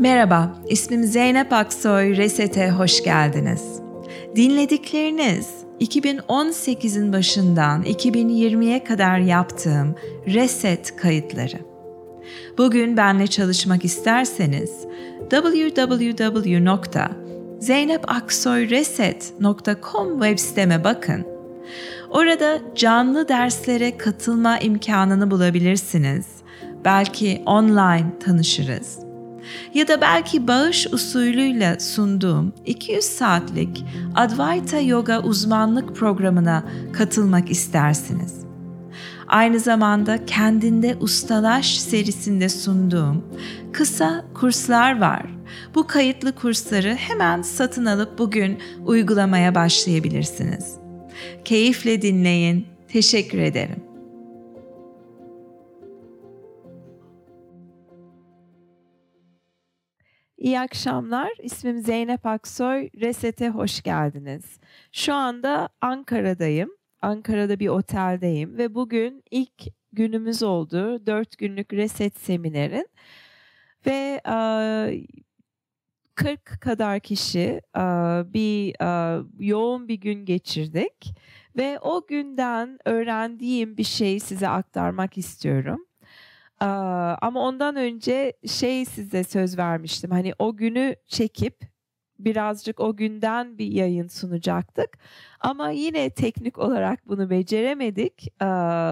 Merhaba, ismim Zeynep Aksoy, Reset'e hoş geldiniz. Dinledikleriniz 2018'in başından 2020'ye kadar yaptığım Reset kayıtları. Bugün benle çalışmak isterseniz www.zeynepaksoyreset.com web siteme bakın. Orada canlı derslere katılma imkanını bulabilirsiniz. Belki online tanışırız ya da belki bağış usulüyle sunduğum 200 saatlik Advaita Yoga uzmanlık programına katılmak istersiniz. Aynı zamanda kendinde ustalaş serisinde sunduğum kısa kurslar var. Bu kayıtlı kursları hemen satın alıp bugün uygulamaya başlayabilirsiniz. Keyifle dinleyin. Teşekkür ederim. İyi akşamlar. İsmim Zeynep Aksoy. Reset'e hoş geldiniz. Şu anda Ankara'dayım. Ankara'da bir oteldeyim ve bugün ilk günümüz oldu. Dört günlük Reset seminerin. Ve e, 40 kadar kişi e, bir e, yoğun bir gün geçirdik. Ve o günden öğrendiğim bir şeyi size aktarmak istiyorum ama ondan önce şey size söz vermiştim. Hani o günü çekip birazcık o günden bir yayın sunacaktık. Ama yine teknik olarak bunu beceremedik.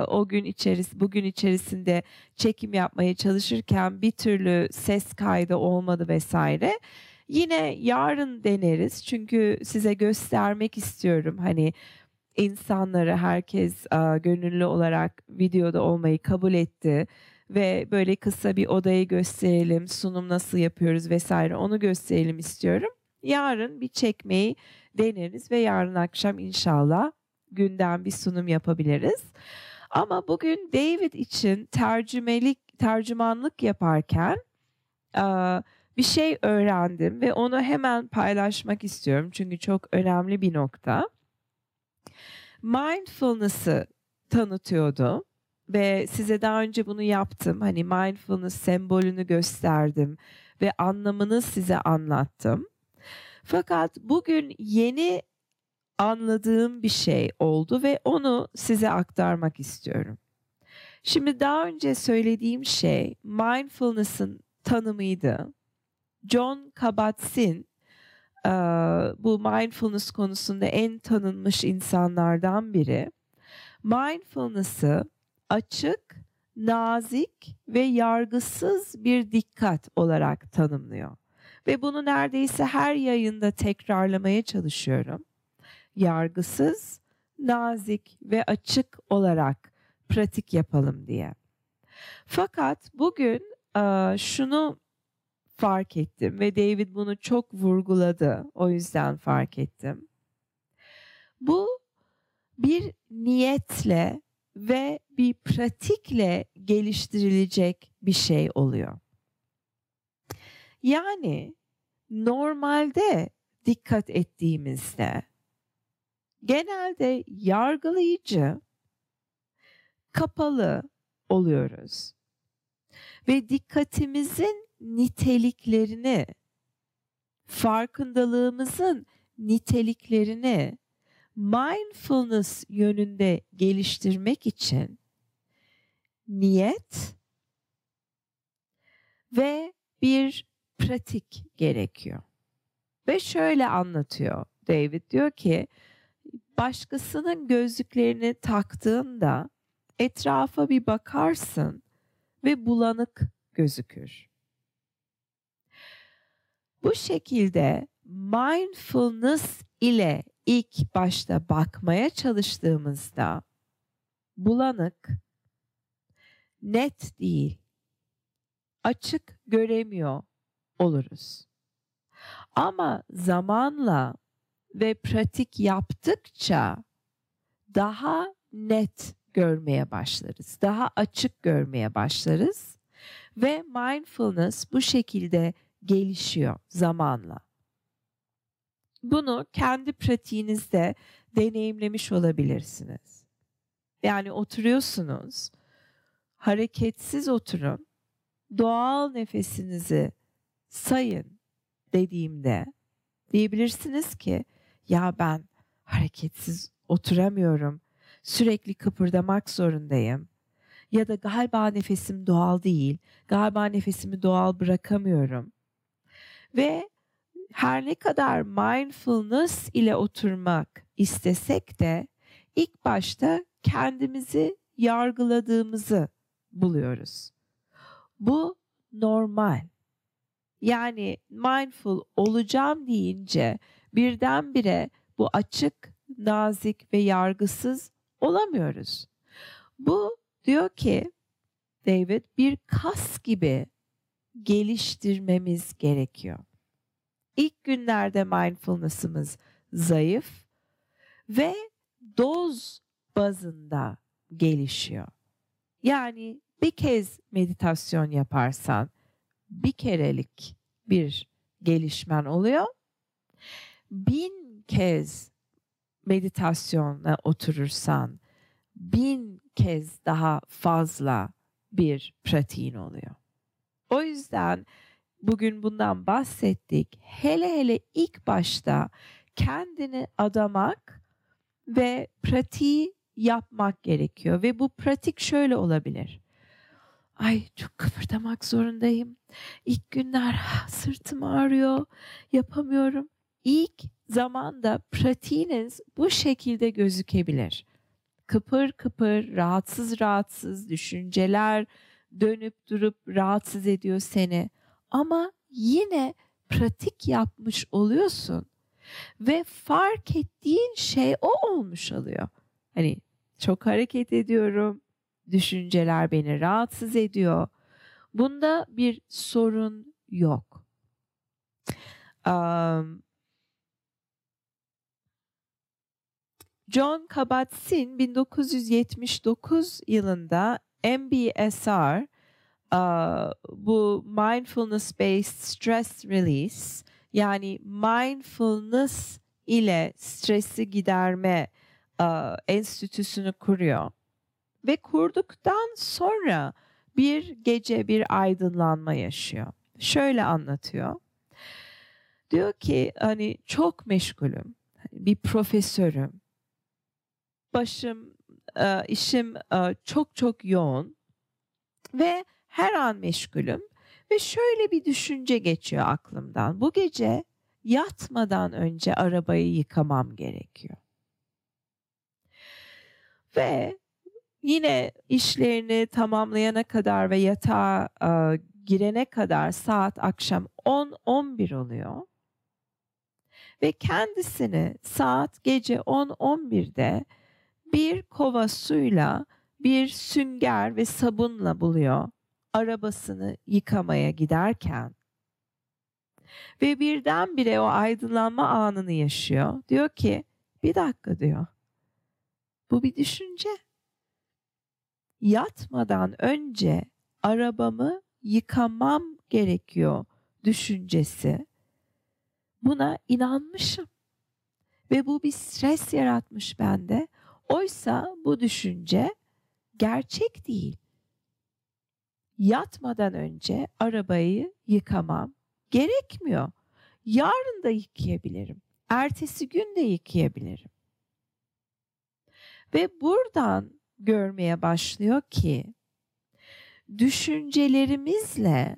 O gün içeris bugün içerisinde çekim yapmaya çalışırken bir türlü ses kaydı olmadı vesaire. Yine yarın deneriz. Çünkü size göstermek istiyorum. Hani insanları herkes gönüllü olarak videoda olmayı kabul etti ve böyle kısa bir odayı gösterelim, sunum nasıl yapıyoruz vesaire onu gösterelim istiyorum. Yarın bir çekmeyi deneriz ve yarın akşam inşallah günden bir sunum yapabiliriz. Ama bugün David için tercümelik, tercümanlık yaparken bir şey öğrendim ve onu hemen paylaşmak istiyorum çünkü çok önemli bir nokta. Mindfulness'ı tanıtıyordu ve size daha önce bunu yaptım. Hani mindfulness sembolünü gösterdim ve anlamını size anlattım. Fakat bugün yeni anladığım bir şey oldu ve onu size aktarmak istiyorum. Şimdi daha önce söylediğim şey mindfulness'ın tanımıydı. John Kabat-Zinn bu mindfulness konusunda en tanınmış insanlardan biri. Mindfulness'ı açık, nazik ve yargısız bir dikkat olarak tanımlıyor. Ve bunu neredeyse her yayında tekrarlamaya çalışıyorum. Yargısız, nazik ve açık olarak pratik yapalım diye. Fakat bugün şunu fark ettim ve David bunu çok vurguladı. O yüzden fark ettim. Bu bir niyetle ve bir pratikle geliştirilecek bir şey oluyor. Yani normalde dikkat ettiğimizde genelde yargılayıcı, kapalı oluyoruz. Ve dikkatimizin niteliklerini, farkındalığımızın niteliklerini mindfulness yönünde geliştirmek için niyet ve bir pratik gerekiyor. Ve şöyle anlatıyor David diyor ki başkasının gözlüklerini taktığında etrafa bir bakarsın ve bulanık gözükür. Bu şekilde mindfulness ile ilk başta bakmaya çalıştığımızda bulanık, net değil, açık göremiyor oluruz. Ama zamanla ve pratik yaptıkça daha net görmeye başlarız. Daha açık görmeye başlarız ve mindfulness bu şekilde gelişiyor zamanla. Bunu kendi pratiğinizde deneyimlemiş olabilirsiniz. Yani oturuyorsunuz, hareketsiz oturun, doğal nefesinizi sayın dediğimde diyebilirsiniz ki ya ben hareketsiz oturamıyorum. Sürekli kıpırdamak zorundayım. Ya da galiba nefesim doğal değil. Galiba nefesimi doğal bırakamıyorum. Ve her ne kadar mindfulness ile oturmak istesek de ilk başta kendimizi yargıladığımızı buluyoruz. Bu normal. Yani mindful olacağım deyince birdenbire bu açık, nazik ve yargısız olamıyoruz. Bu diyor ki David bir kas gibi geliştirmemiz gerekiyor. İlk günlerde mindfulness'ımız zayıf ve doz bazında gelişiyor. Yani bir kez meditasyon yaparsan bir kerelik bir gelişmen oluyor. Bin kez meditasyonla oturursan bin kez daha fazla bir pratiğin oluyor. O yüzden bugün bundan bahsettik. Hele hele ilk başta kendini adamak ve pratiği yapmak gerekiyor ve bu pratik şöyle olabilir. Ay çok kıpırdamak zorundayım. İlk günler sırtım ağrıyor, yapamıyorum. İlk zamanda pratiğiniz bu şekilde gözükebilir. Kıpır kıpır, rahatsız rahatsız düşünceler dönüp durup rahatsız ediyor seni. Ama yine pratik yapmış oluyorsun ve fark ettiğin şey o olmuş oluyor. Hani çok hareket ediyorum, düşünceler beni rahatsız ediyor. Bunda bir sorun yok. Um, John Kabat-Zinn 1979 yılında MBSR bu Mindfulness Based Stress Release yani mindfulness ile stresi giderme enstitüsünü kuruyor. Ve kurduktan sonra bir gece bir aydınlanma yaşıyor. Şöyle anlatıyor. Diyor ki hani çok meşgulüm. Hani bir profesörüm. Başım, işim çok çok yoğun ve her an meşgulüm ve şöyle bir düşünce geçiyor aklımdan. Bu gece yatmadan önce arabayı yıkamam gerekiyor. Ve yine işlerini tamamlayana kadar ve yatağa e, girene kadar saat akşam 10-11 oluyor. Ve kendisini saat gece 10-11'de bir kova suyla bir sünger ve sabunla buluyor arabasını yıkamaya giderken ve birdenbire o aydınlanma anını yaşıyor. Diyor ki bir dakika diyor. Bu bir düşünce. Yatmadan önce arabamı yıkamam gerekiyor düşüncesi. Buna inanmışım. Ve bu bir stres yaratmış bende. Oysa bu düşünce gerçek değil. Yatmadan önce arabayı yıkamam gerekmiyor. Yarın da yıkayabilirim. Ertesi gün de yıkayabilirim. Ve buradan görmeye başlıyor ki düşüncelerimizle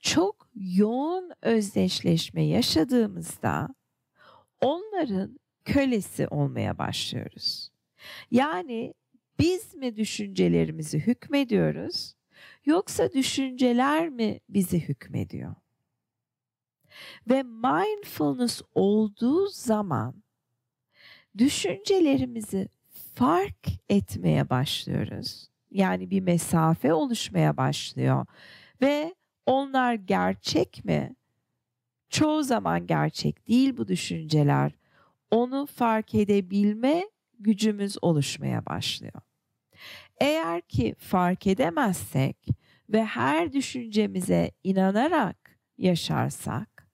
çok yoğun özdeşleşme yaşadığımızda onların kölesi olmaya başlıyoruz. Yani biz mi düşüncelerimizi hükmediyoruz yoksa düşünceler mi bizi hükmediyor? Ve mindfulness olduğu zaman düşüncelerimizi fark etmeye başlıyoruz. Yani bir mesafe oluşmaya başlıyor ve onlar gerçek mi? Çoğu zaman gerçek değil bu düşünceler. Onu fark edebilme gücümüz oluşmaya başlıyor. Eğer ki fark edemezsek ve her düşüncemize inanarak yaşarsak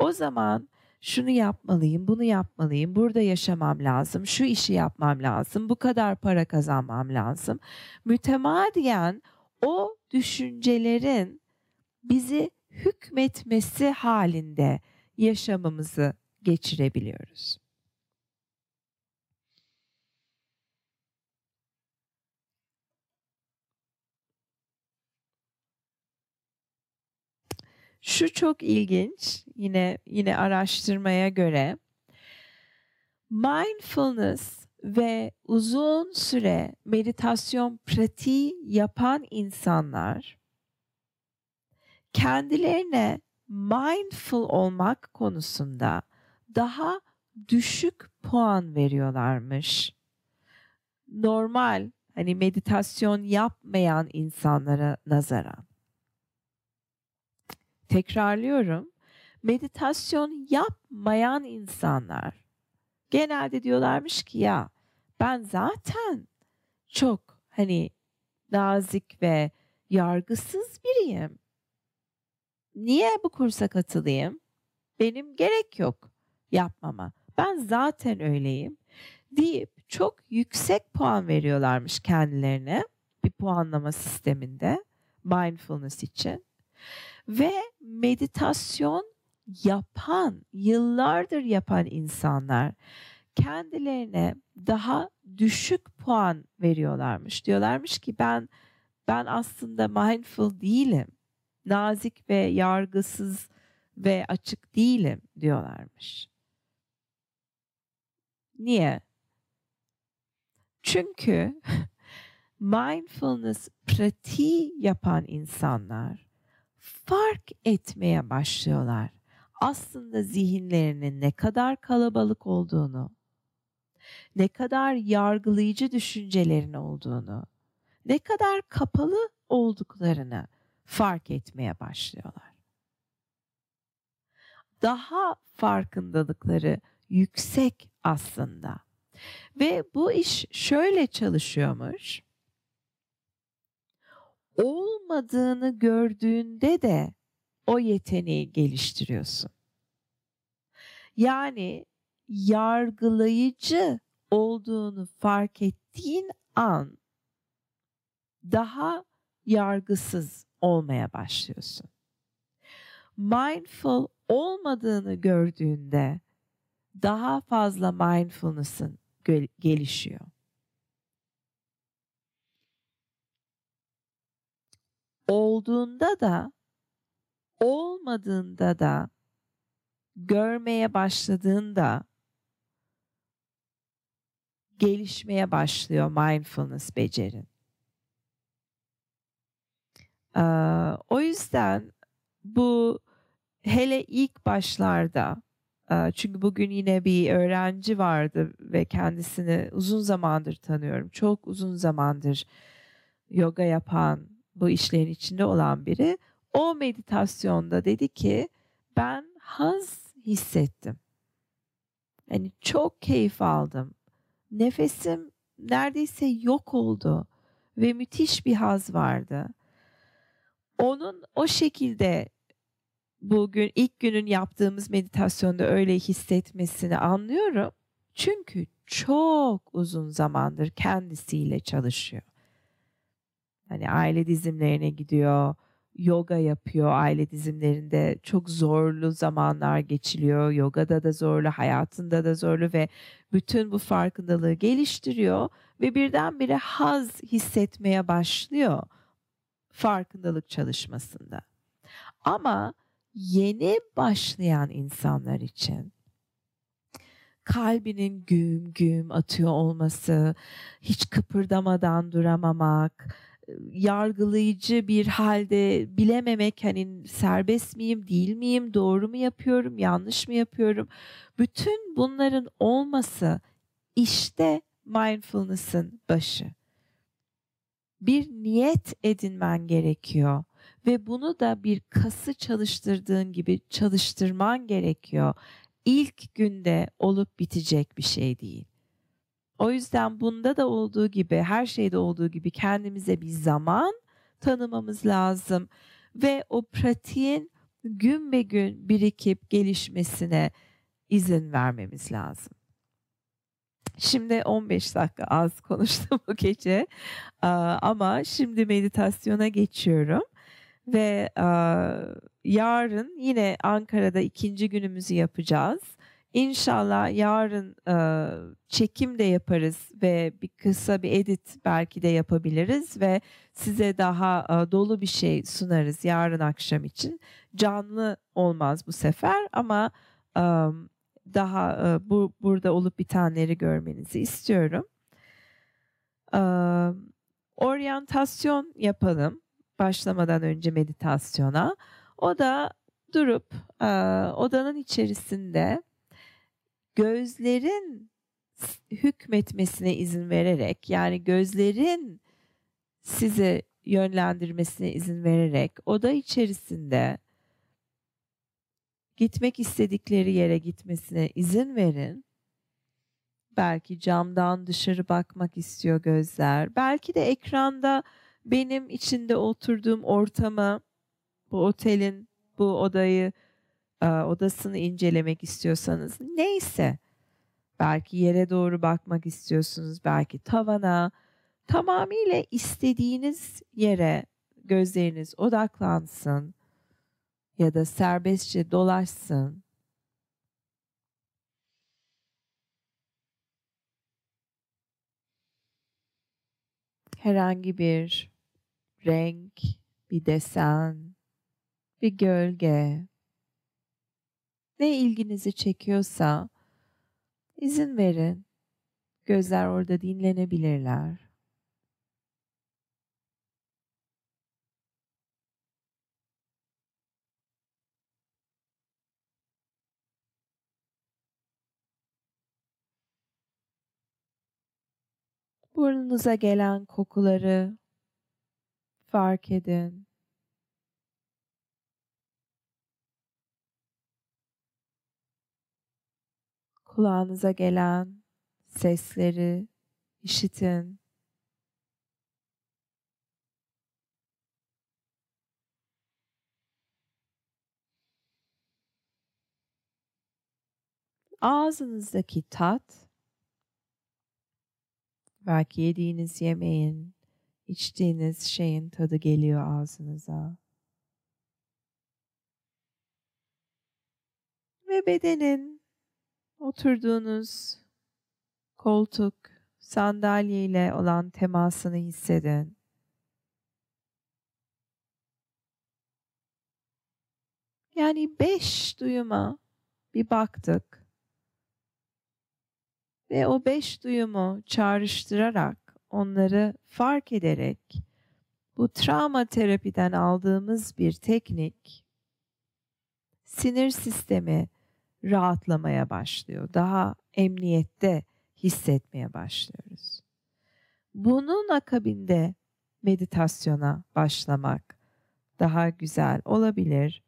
o zaman şunu yapmalıyım, bunu yapmalıyım, burada yaşamam lazım, şu işi yapmam lazım, bu kadar para kazanmam lazım. Mütemadiyen o düşüncelerin bizi hükmetmesi halinde yaşamımızı geçirebiliyoruz. Şu çok ilginç. Yine yine araştırmaya göre mindfulness ve uzun süre meditasyon pratiği yapan insanlar kendilerine mindful olmak konusunda daha düşük puan veriyorlarmış. Normal hani meditasyon yapmayan insanlara nazaran. Tekrarlıyorum. Meditasyon yapmayan insanlar genelde diyorlarmış ki ya ben zaten çok hani nazik ve yargısız biriyim. Niye bu kursa katılayım? Benim gerek yok yapmama. Ben zaten öyleyim deyip çok yüksek puan veriyorlarmış kendilerine bir puanlama sisteminde mindfulness için. Ve meditasyon yapan, yıllardır yapan insanlar kendilerine daha düşük puan veriyorlarmış. Diyorlarmış ki ben ben aslında mindful değilim. Nazik ve yargısız ve açık değilim diyorlarmış. Niye? Çünkü mindfulness pratiği yapan insanlar fark etmeye başlıyorlar. Aslında zihinlerinin ne kadar kalabalık olduğunu, ne kadar yargılayıcı düşüncelerin olduğunu, ne kadar kapalı olduklarını fark etmeye başlıyorlar. Daha farkındalıkları yüksek aslında. Ve bu iş şöyle çalışıyormuş. Olmadığını gördüğünde de o yeteneği geliştiriyorsun. Yani yargılayıcı olduğunu fark ettiğin an daha yargısız olmaya başlıyorsun. Mindful olmadığını gördüğünde daha fazla mindfulness'ın gelişiyor. Olduğunda da olmadığında da görmeye başladığında gelişmeye başlıyor mindfulness becerin. Ee, o yüzden bu hele ilk başlarda çünkü bugün yine bir öğrenci vardı ve kendisini uzun zamandır tanıyorum. Çok uzun zamandır yoga yapan, bu işlerin içinde olan biri. O meditasyonda dedi ki ben haz hissettim. Yani çok keyif aldım. Nefesim neredeyse yok oldu ve müthiş bir haz vardı. Onun o şekilde bugün ilk günün yaptığımız meditasyonda öyle hissetmesini anlıyorum. Çünkü çok uzun zamandır kendisiyle çalışıyor. Hani aile dizimlerine gidiyor, yoga yapıyor aile dizimlerinde. Çok zorlu zamanlar geçiliyor. Yogada da zorlu, hayatında da zorlu ve bütün bu farkındalığı geliştiriyor ve birdenbire haz hissetmeye başlıyor farkındalık çalışmasında. Ama yeni başlayan insanlar için kalbinin güm güm atıyor olması, hiç kıpırdamadan duramamak, yargılayıcı bir halde bilememek hani serbest miyim, değil miyim, doğru mu yapıyorum, yanlış mı yapıyorum? Bütün bunların olması işte mindfulness'ın başı. Bir niyet edinmen gerekiyor ve bunu da bir kası çalıştırdığın gibi çalıştırman gerekiyor. İlk günde olup bitecek bir şey değil. O yüzden bunda da olduğu gibi, her şeyde olduğu gibi kendimize bir zaman tanımamız lazım ve o pratiğin gün be gün birikip gelişmesine izin vermemiz lazım. Şimdi 15 dakika az konuştum bu gece ama şimdi meditasyona geçiyorum Ve yarın yine Ankara'da ikinci günümüzü yapacağız. İnşallah yarın e, çekim de yaparız ve bir kısa bir edit belki de yapabiliriz ve size daha e, dolu bir şey sunarız yarın akşam için. Canlı olmaz bu sefer ama e, daha e, bu burada olup bitenleri görmenizi istiyorum. E, oryantasyon yapalım başlamadan önce meditasyona. O da durup e, odanın içerisinde gözlerin hükmetmesine izin vererek yani gözlerin sizi yönlendirmesine izin vererek oda içerisinde gitmek istedikleri yere gitmesine izin verin. Belki camdan dışarı bakmak istiyor gözler. Belki de ekranda benim içinde oturduğum ortamı, bu otelin bu odayı odasını incelemek istiyorsanız neyse belki yere doğru bakmak istiyorsunuz belki tavana tamamıyla istediğiniz yere gözleriniz odaklansın ya da serbestçe dolaşsın. Herhangi bir renk, bir desen, bir gölge, ne ilginizi çekiyorsa izin verin. Gözler orada dinlenebilirler. Burnunuza gelen kokuları fark edin. Kulağınıza gelen sesleri işitin. Ağzınızdaki tat, belki yediğiniz yemeğin, içtiğiniz şeyin tadı geliyor ağzınıza. Ve bedenin Oturduğunuz koltuk, sandalye ile olan temasını hissedin. Yani beş duyuma bir baktık. Ve o beş duyumu çağrıştırarak, onları fark ederek, bu travma terapiden aldığımız bir teknik, sinir sistemi rahatlamaya başlıyor. Daha emniyette hissetmeye başlıyoruz. Bunun akabinde meditasyona başlamak daha güzel olabilir.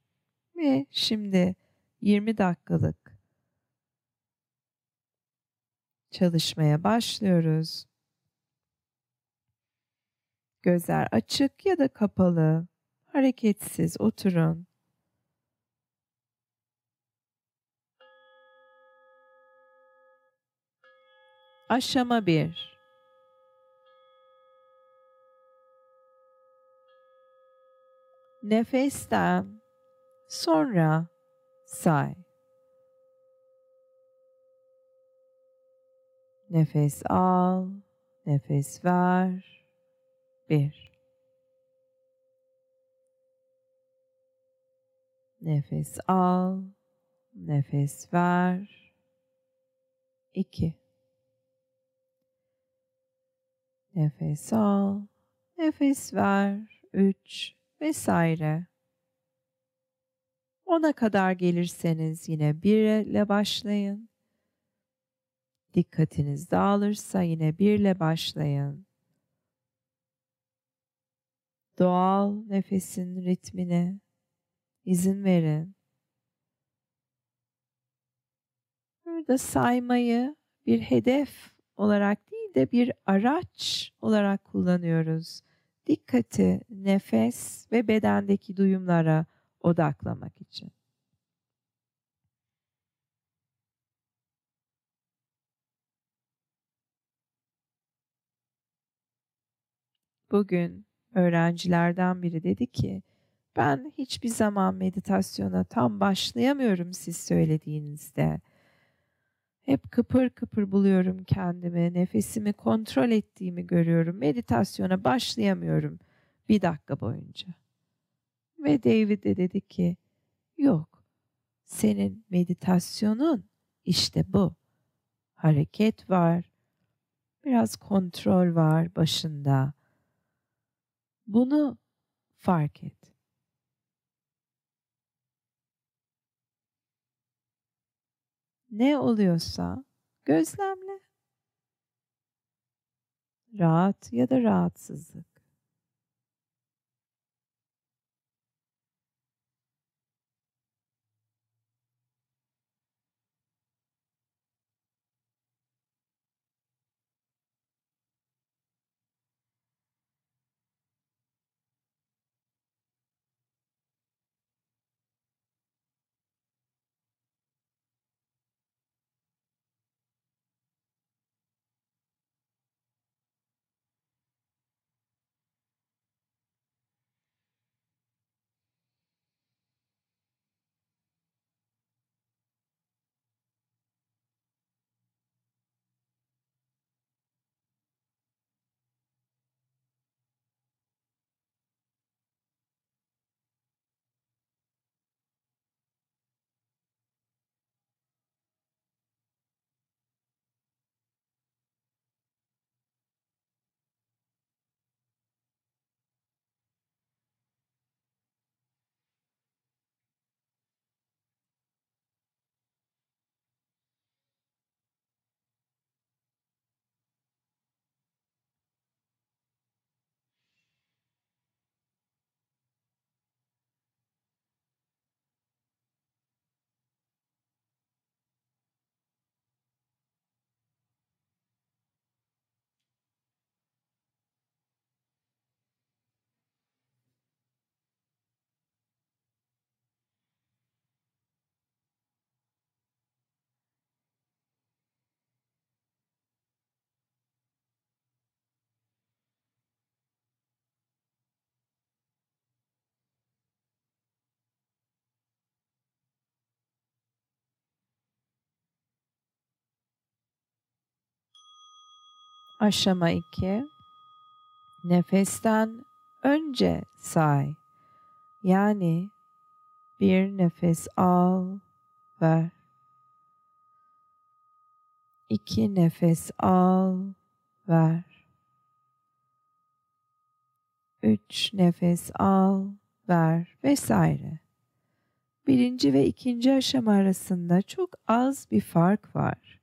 Ve şimdi 20 dakikalık çalışmaya başlıyoruz. Gözler açık ya da kapalı, hareketsiz oturun. Aşama 1 Nefesten sonra say. Nefes al, nefes ver. Bir. Nefes al, nefes ver. İki. Nefes al, nefes ver, üç vesaire. Ona kadar gelirseniz yine bir ile başlayın. Dikkatiniz dağılırsa yine bir ile başlayın. Doğal nefesin ritmine izin verin. Burada saymayı bir hedef olarak de bir araç olarak kullanıyoruz. Dikkati nefes ve bedendeki duyumlara odaklamak için. Bugün öğrencilerden biri dedi ki Ben hiçbir zaman meditasyona tam başlayamıyorum siz söylediğinizde. Hep kıpır kıpır buluyorum kendimi, nefesimi kontrol ettiğimi görüyorum. Meditasyona başlayamıyorum bir dakika boyunca. Ve David de dedi ki, yok, senin meditasyonun işte bu. Hareket var, biraz kontrol var başında. Bunu fark et. Ne oluyorsa gözlemle. Rahat ya da rahatsızlık. Aşama 2. Nefesten önce say. Yani bir nefes al, ver. İki nefes al, ver. Üç nefes al, ver vesaire. Birinci ve ikinci aşama arasında çok az bir fark var.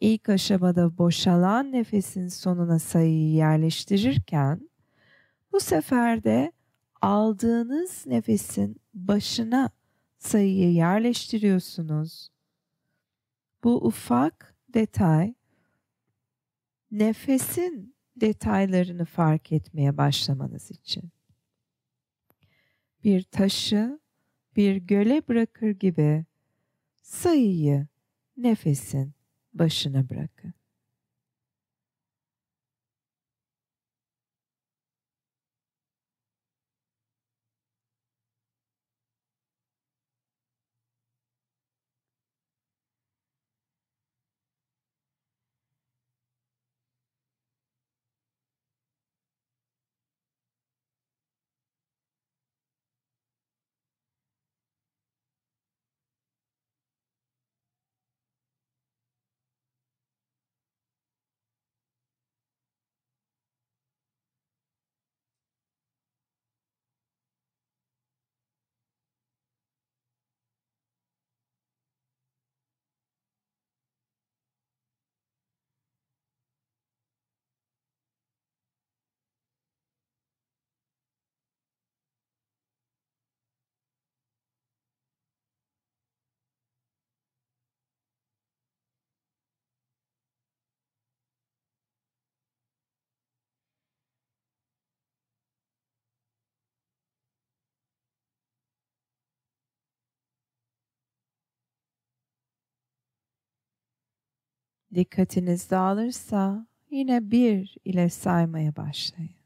İlk aşamada boşalan nefesin sonuna sayıyı yerleştirirken bu sefer de aldığınız nefesin başına sayıyı yerleştiriyorsunuz. Bu ufak detay nefesin detaylarını fark etmeye başlamanız için. Bir taşı bir göle bırakır gibi sayıyı nefesin başına bırakın. Dikkatiniz dağılırsa yine bir ile saymaya başlayın.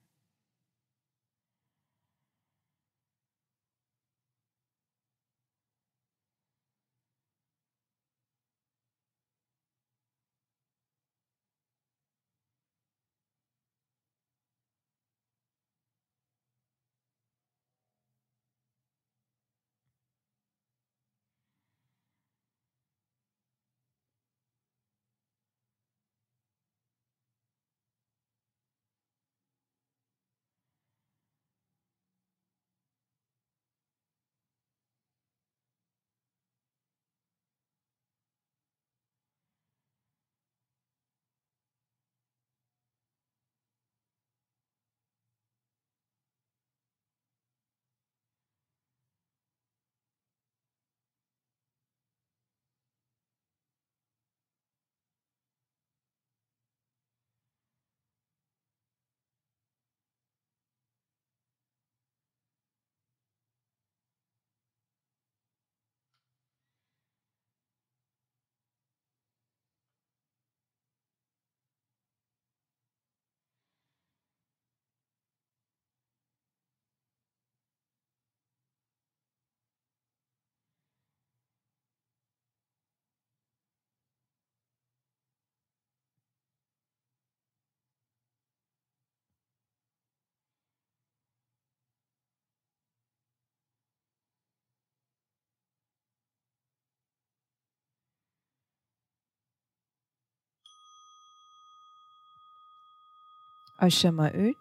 Aşama 3.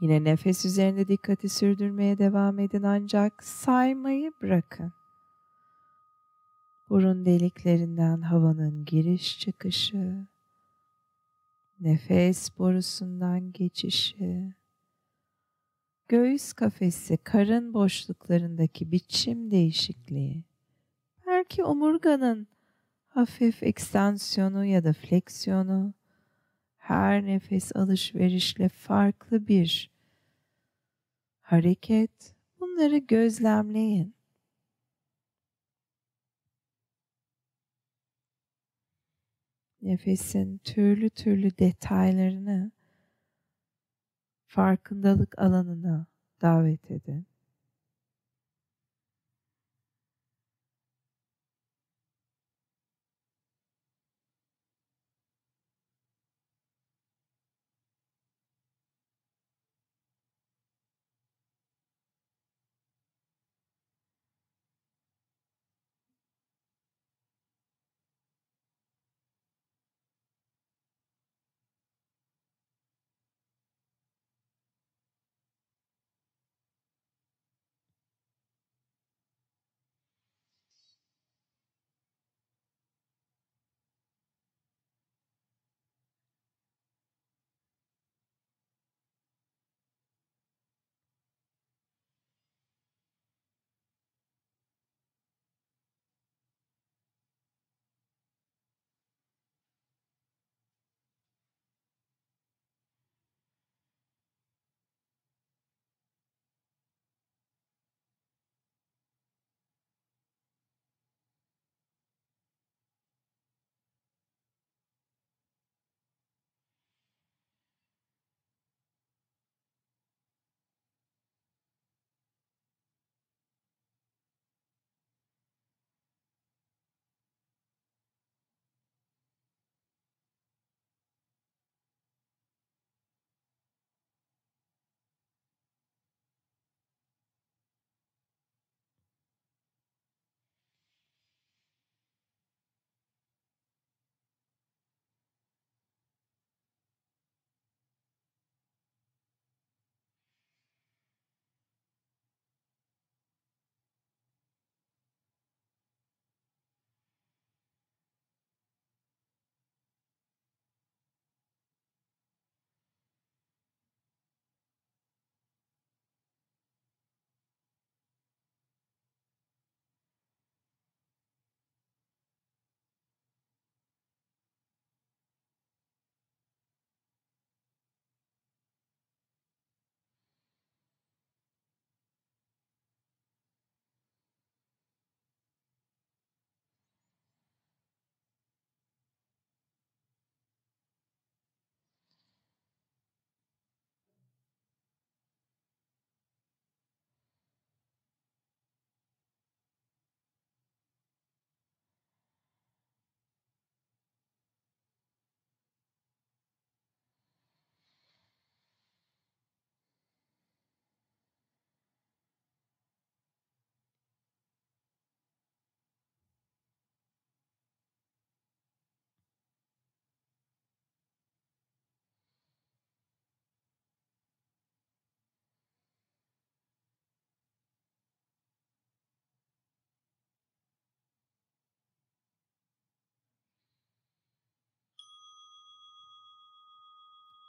Yine nefes üzerinde dikkati sürdürmeye devam edin ancak saymayı bırakın. Burun deliklerinden havanın giriş çıkışı, nefes borusundan geçişi, göğüs kafesi, karın boşluklarındaki biçim değişikliği, belki omurganın hafif ekstansiyonu ya da fleksiyonu, her nefes alışverişle farklı bir hareket. Bunları gözlemleyin. Nefesin türlü türlü detaylarını farkındalık alanına davet edin.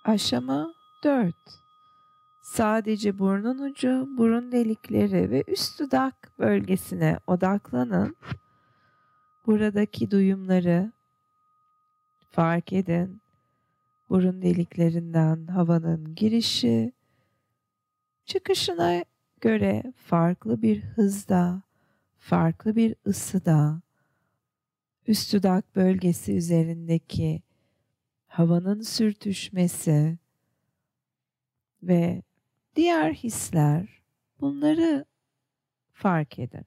Aşama 4. Sadece burnun ucu, burun delikleri ve üst dudak bölgesine odaklanın. Buradaki duyumları fark edin. Burun deliklerinden havanın girişi, çıkışına göre farklı bir hızda, farklı bir ısıda, üst dudak bölgesi üzerindeki havanın sürtüşmesi ve diğer hisler bunları fark edin.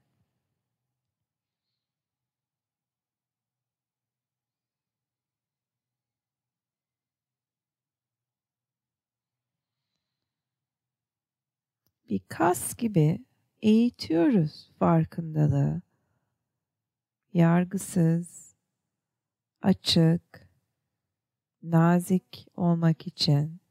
Bir kas gibi eğitiyoruz farkındalığı. Yargısız, açık, nazik olmak için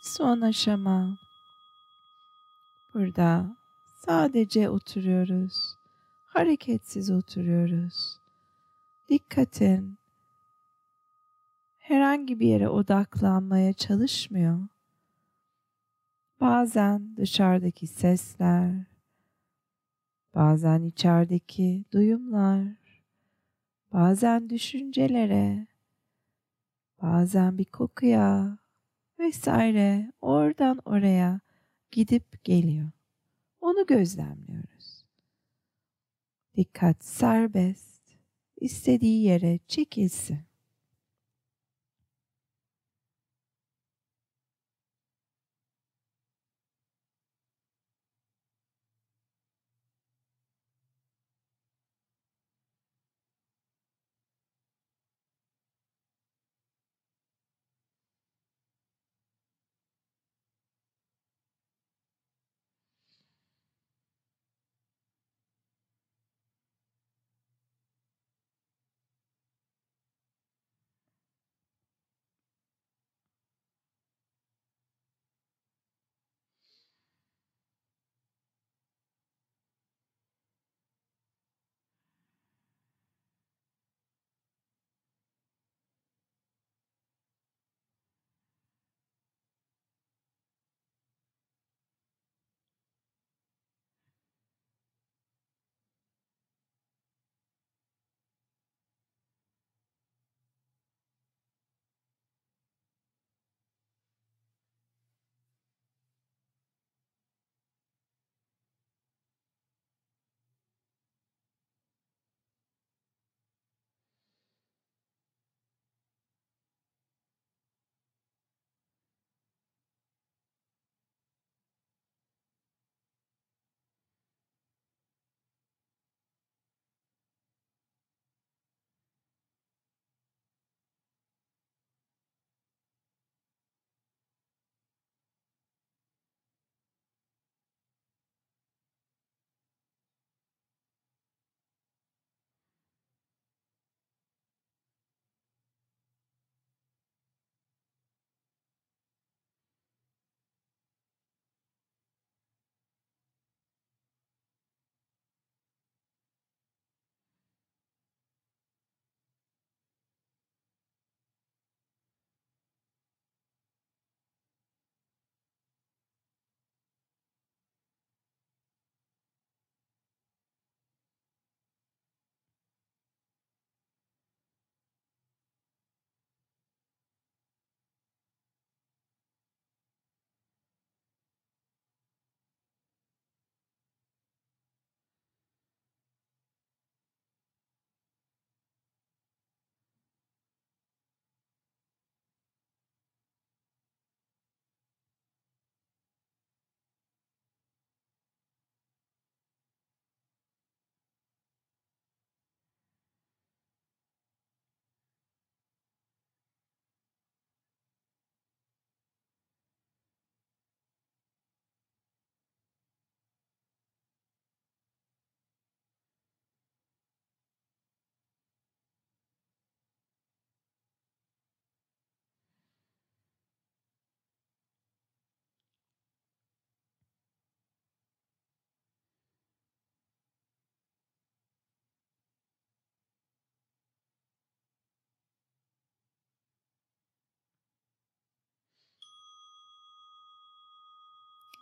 Son aşama. Burada sadece oturuyoruz. Hareketsiz oturuyoruz. Dikkatin herhangi bir yere odaklanmaya çalışmıyor. Bazen dışarıdaki sesler, bazen içerideki duyumlar, bazen düşüncelere, bazen bir kokuya vesaire oradan oraya gidip geliyor. Onu gözlemliyoruz. Dikkat serbest, istediği yere çekilsin.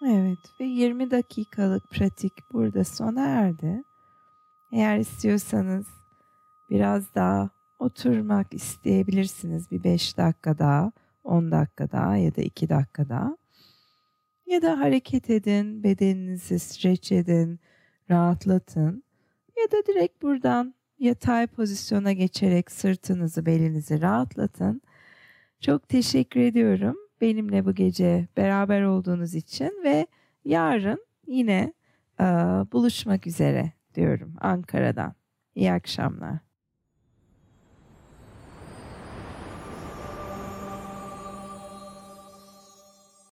Evet ve 20 dakikalık pratik burada sona erdi. Eğer istiyorsanız biraz daha oturmak isteyebilirsiniz bir 5 dakika daha, 10 dakika daha ya da 2 dakika daha. Ya da hareket edin, bedeninizi streç edin, rahatlatın. Ya da direkt buradan yatay pozisyona geçerek sırtınızı, belinizi rahatlatın. Çok teşekkür ediyorum benimle bu gece beraber olduğunuz için ve yarın yine e, buluşmak üzere diyorum Ankara'dan. İyi akşamlar.